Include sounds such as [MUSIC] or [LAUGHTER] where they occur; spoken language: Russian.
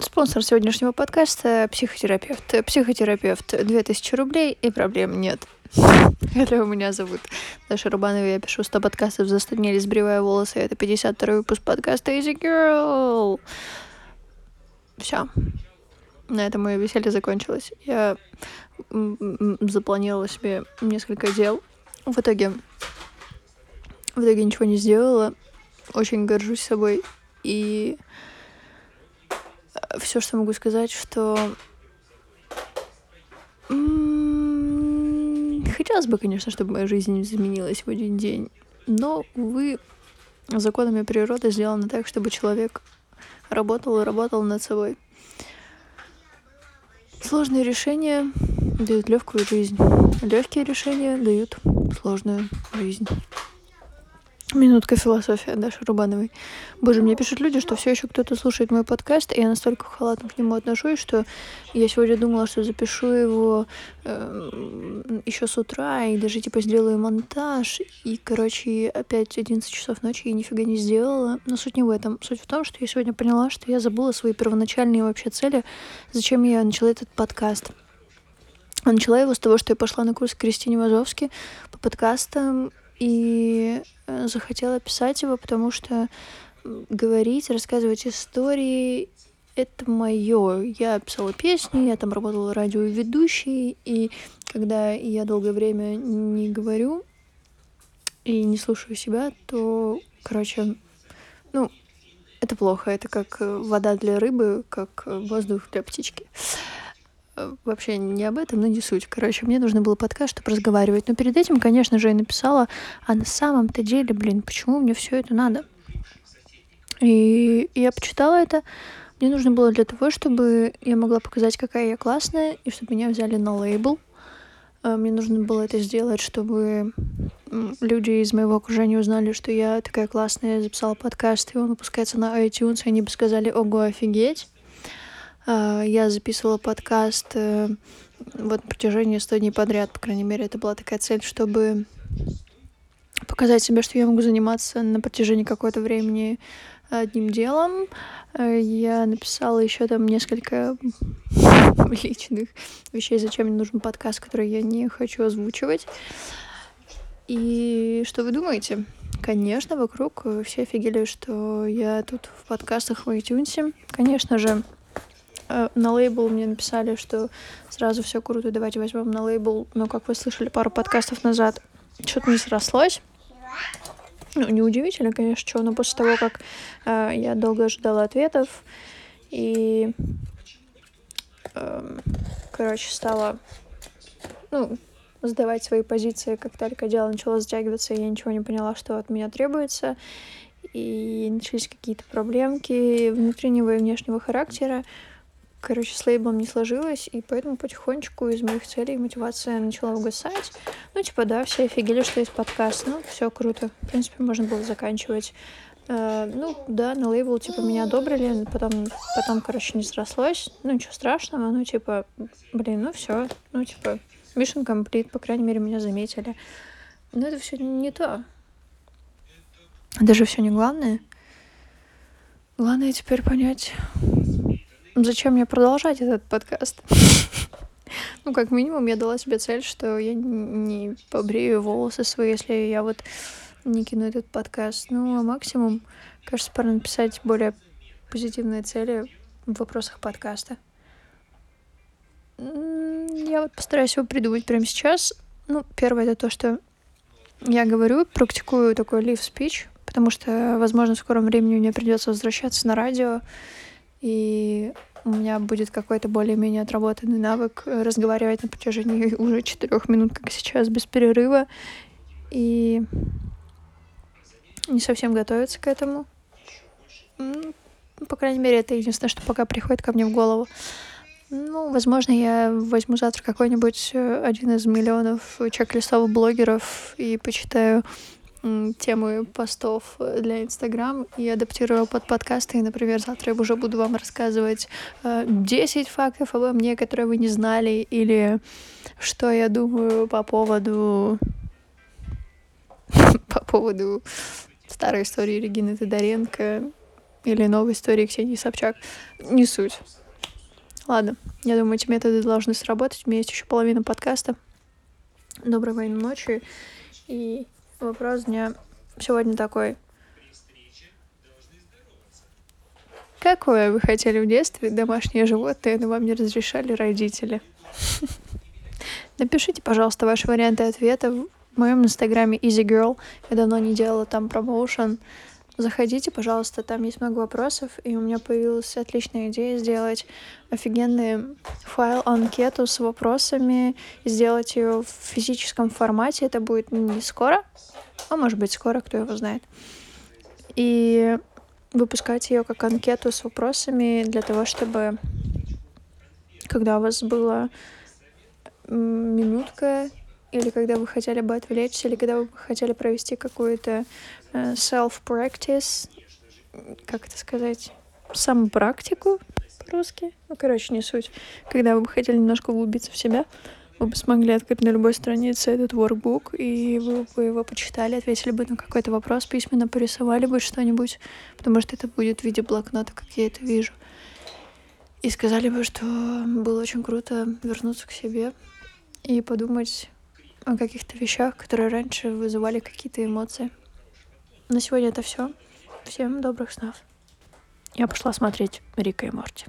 Спонсор сегодняшнего подкаста — психотерапевт. Психотерапевт — 2000 рублей и проблем нет. [LAUGHS] Hello, меня зовут Даша Рубанова, я пишу 100 подкастов за 100 дней, сбривая волосы. Это 52 выпуск подкаста Easy Girl. Все. На этом мое веселье закончилось. Я запланировала себе несколько дел. В итоге... В итоге ничего не сделала. Очень горжусь собой. И все, что могу сказать, что хотелось бы, конечно, чтобы моя жизнь изменилась в один день, но, увы, законами природы сделано так, чтобы человек работал и работал над собой. Сложные решения дают легкую жизнь. Легкие решения дают сложную жизнь. Минутка философия Даши Рубановой. Боже, мне пишут люди, что все еще кто-то слушает мой подкаст, и я настолько халатно к нему отношусь, что я сегодня думала, что запишу его э, эм, еще с утра, и даже типа сделаю монтаж. И, короче, опять 11 часов ночи я нифига не сделала. Но суть не в этом. Суть в том, что я сегодня поняла, что я забыла свои первоначальные вообще цели, зачем я начала этот подкаст. А начала его с того, что я пошла на курс Кристине Вазовски по подкастам, и э, захотела писать его, потому что говорить, рассказывать истории — это мое. Я писала песни, я там работала радиоведущей, и когда я долгое время не говорю и не слушаю себя, то, короче, ну, это плохо. Это как э, вода для рыбы, как э, воздух для птички вообще не об этом, но не суть. Короче, мне нужно было подкаст, чтобы разговаривать. Но перед этим, конечно же, я написала, а на самом-то деле, блин, почему мне все это надо? И я почитала это. Мне нужно было для того, чтобы я могла показать, какая я классная, и чтобы меня взяли на лейбл. А, мне нужно было это сделать, чтобы люди из моего окружения узнали, что я такая классная, записала подкаст, и он выпускается на iTunes, и они бы сказали, ого, офигеть. А, я записывала подкаст э, вот на протяжении 100 дней подряд, по крайней мере, это была такая цель, чтобы показать себе, что я могу заниматься на протяжении какого-то времени одним делом. Э, я написала еще там несколько [LAUGHS] личных вещей, зачем мне нужен подкаст, который я не хочу озвучивать. И что вы думаете? Конечно, вокруг все офигели, что я тут в подкастах в iTunes. Конечно же, на лейбл мне написали, что сразу все круто, давайте возьмем на лейбл. Но, как вы слышали пару подкастов назад, что-то не срослось. Ну, неудивительно, конечно, что, но после того, как э, я долго ожидала ответов и, э, короче, стала, ну, сдавать свои позиции, как только дело начало затягиваться, я ничего не поняла, что от меня требуется, и начались какие-то проблемки внутреннего и внешнего характера, короче, с лейблом не сложилось, и поэтому потихонечку из моих целей мотивация начала угасать. Ну, типа, да, все офигели, что есть подкаст, ну, все круто. В принципе, можно было заканчивать. Uh, ну, да, на лейбл, типа, меня одобрили, потом, потом, короче, не срослось. Ну, ничего страшного, ну, типа, блин, ну, все, ну, типа, mission complete, по крайней мере, меня заметили. Но это все не то. Даже все не главное. Главное теперь понять, зачем мне продолжать этот подкаст? [LAUGHS] Ну, как минимум, я дала себе цель, что я не побрею волосы свои, если я вот не кину этот подкаст. Ну, а максимум, кажется, пора написать более позитивные цели в вопросах подкаста. Я вот постараюсь его придумать прямо сейчас. Ну, первое это то, что я говорю, практикую такой live speech, потому что, возможно, в скором времени мне придется возвращаться на радио, и у меня будет какой-то более-менее отработанный навык э, разговаривать на протяжении [LAUGHS] уже четырех минут, как сейчас, без перерыва. И не совсем готовиться к этому. Ну, по крайней мере, это единственное, что пока приходит ко мне в голову. Ну, возможно, я возьму завтра какой-нибудь э, один из миллионов чек-листов блогеров и почитаю темы постов для Инстаграм и адаптировала под подкасты. И, например, завтра я уже буду вам рассказывать 10 э, фактов обо мне, которые вы не знали, или что я думаю по поводу [LAUGHS] по поводу старой истории Регины Тодоренко или новой истории Ксении Собчак. Не суть. Ладно, я думаю, эти методы должны сработать. У меня есть еще половина подкаста. Доброй военной ночи. И вопрос дня сегодня такой. Какое вы хотели в детстве домашнее животное, но вам не разрешали родители? [LAUGHS] Напишите, пожалуйста, ваши варианты ответа в моем инстаграме EasyGirl. Я давно не делала там промоушен. Заходите, пожалуйста, там есть много вопросов, и у меня появилась отличная идея сделать офигенный файл, анкету с вопросами, сделать ее в физическом формате. Это будет не скоро, а может быть скоро, кто его знает. И выпускать ее как анкету с вопросами для того, чтобы когда у вас была минутка, или когда вы хотели бы отвлечься, или когда вы хотели провести какую-то э, self-practice, как это сказать, самопрактику по-русски. Ну, короче, не суть. Когда вы бы хотели немножко углубиться в себя, вы бы смогли открыть на любой странице этот workbook, и вы бы его почитали, ответили бы на какой-то вопрос, письменно порисовали бы что-нибудь, потому что это будет в виде блокнота, как я это вижу. И сказали бы, что было очень круто вернуться к себе и подумать о каких-то вещах, которые раньше вызывали какие-то эмоции. На сегодня это все. Всем добрых снов. Я пошла смотреть Рика и Морти.